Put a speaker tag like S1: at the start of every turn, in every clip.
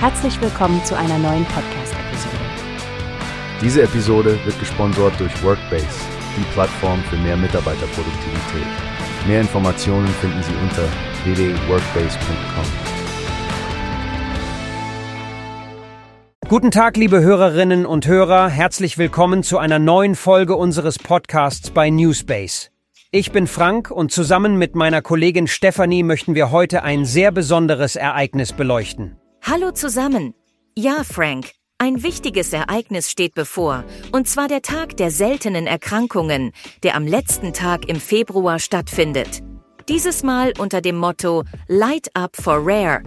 S1: Herzlich willkommen zu einer neuen Podcast-Episode.
S2: Diese Episode wird gesponsert durch Workbase, die Plattform für mehr Mitarbeiterproduktivität. Mehr Informationen finden Sie unter www.workbase.com.
S3: Guten Tag, liebe Hörerinnen und Hörer. Herzlich willkommen zu einer neuen Folge unseres Podcasts bei Newspace. Ich bin Frank und zusammen mit meiner Kollegin Stefanie möchten wir heute ein sehr besonderes Ereignis beleuchten.
S4: Hallo zusammen. Ja, Frank, ein wichtiges Ereignis steht bevor, und zwar der Tag der seltenen Erkrankungen, der am letzten Tag im Februar stattfindet. Dieses Mal unter dem Motto Light Up for Rare.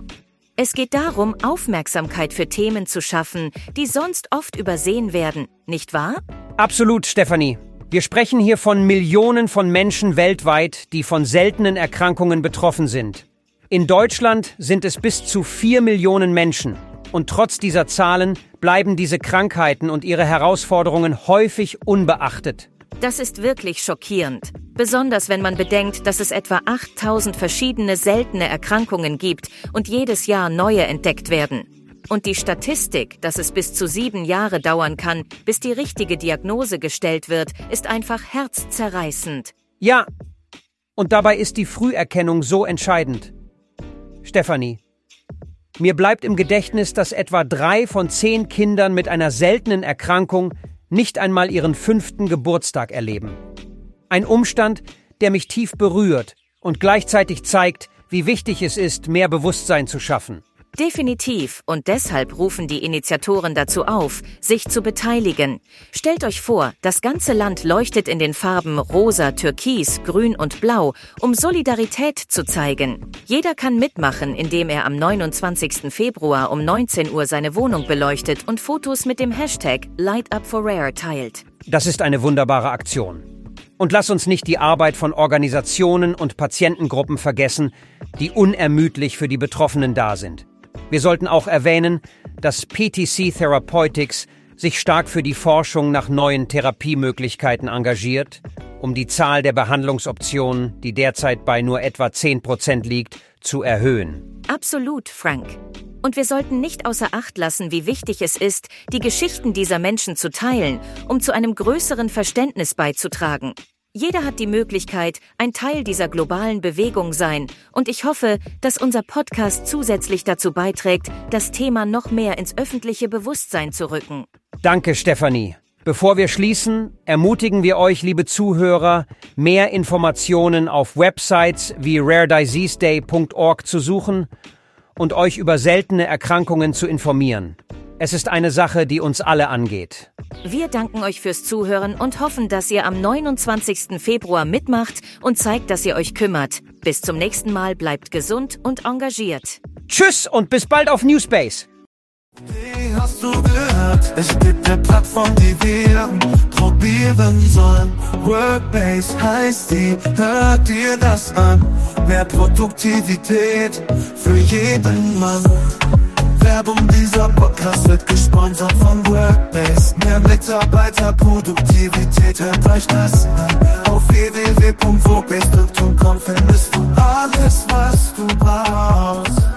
S4: Es geht darum, Aufmerksamkeit für Themen zu schaffen, die sonst oft übersehen werden, nicht wahr?
S3: Absolut, Stefanie. Wir sprechen hier von Millionen von Menschen weltweit, die von seltenen Erkrankungen betroffen sind. In Deutschland sind es bis zu vier Millionen Menschen. Und trotz dieser Zahlen bleiben diese Krankheiten und ihre Herausforderungen häufig unbeachtet.
S4: Das ist wirklich schockierend. Besonders wenn man bedenkt, dass es etwa 8000 verschiedene seltene Erkrankungen gibt und jedes Jahr neue entdeckt werden. Und die Statistik, dass es bis zu sieben Jahre dauern kann, bis die richtige Diagnose gestellt wird, ist einfach herzzerreißend.
S3: Ja, und dabei ist die Früherkennung so entscheidend. Stefanie. Mir bleibt im Gedächtnis, dass etwa drei von zehn Kindern mit einer seltenen Erkrankung nicht einmal ihren fünften Geburtstag erleben. Ein Umstand, der mich tief berührt und gleichzeitig zeigt, wie wichtig es ist, mehr Bewusstsein zu schaffen.
S4: Definitiv. Und deshalb rufen die Initiatoren dazu auf, sich zu beteiligen. Stellt euch vor, das ganze Land leuchtet in den Farben rosa, türkis, grün und blau, um Solidarität zu zeigen. Jeder kann mitmachen, indem er am 29. Februar um 19 Uhr seine Wohnung beleuchtet und Fotos mit dem Hashtag Light Up for Rare teilt.
S3: Das ist eine wunderbare Aktion. Und lass uns nicht die Arbeit von Organisationen und Patientengruppen vergessen, die unermüdlich für die Betroffenen da sind. Wir sollten auch erwähnen, dass PTC Therapeutics sich stark für die Forschung nach neuen Therapiemöglichkeiten engagiert, um die Zahl der Behandlungsoptionen, die derzeit bei nur etwa 10 Prozent liegt, zu erhöhen.
S4: Absolut, Frank. Und wir sollten nicht außer Acht lassen, wie wichtig es ist, die Geschichten dieser Menschen zu teilen, um zu einem größeren Verständnis beizutragen. Jeder hat die Möglichkeit, ein Teil dieser globalen Bewegung sein, und ich hoffe, dass unser Podcast zusätzlich dazu beiträgt, das Thema noch mehr ins öffentliche Bewusstsein zu rücken.
S3: Danke, Stefanie. Bevor wir schließen, ermutigen wir euch, liebe Zuhörer, mehr Informationen auf Websites wie rarediseaseday.org zu suchen und euch über seltene Erkrankungen zu informieren. Es ist eine Sache, die uns alle angeht.
S4: Wir danken euch fürs Zuhören und hoffen, dass ihr am 29. Februar mitmacht und zeigt, dass ihr euch kümmert. Bis zum nächsten Mal bleibt gesund und engagiert.
S3: Tschüss und bis bald auf Newspace.
S5: Wie hast du gehört? Es gibt eine Plattform, die wir probieren sollen. Workbase heißt die, hört dir das an. Mehr Produktivität für jeden Mann. Werbung, dieser Podcast wird gesponsert von Workbase. Mehr Mitarbeiterproduktivität, hört euch das an. Auf www.workbase.com findest du alles, was du brauchst.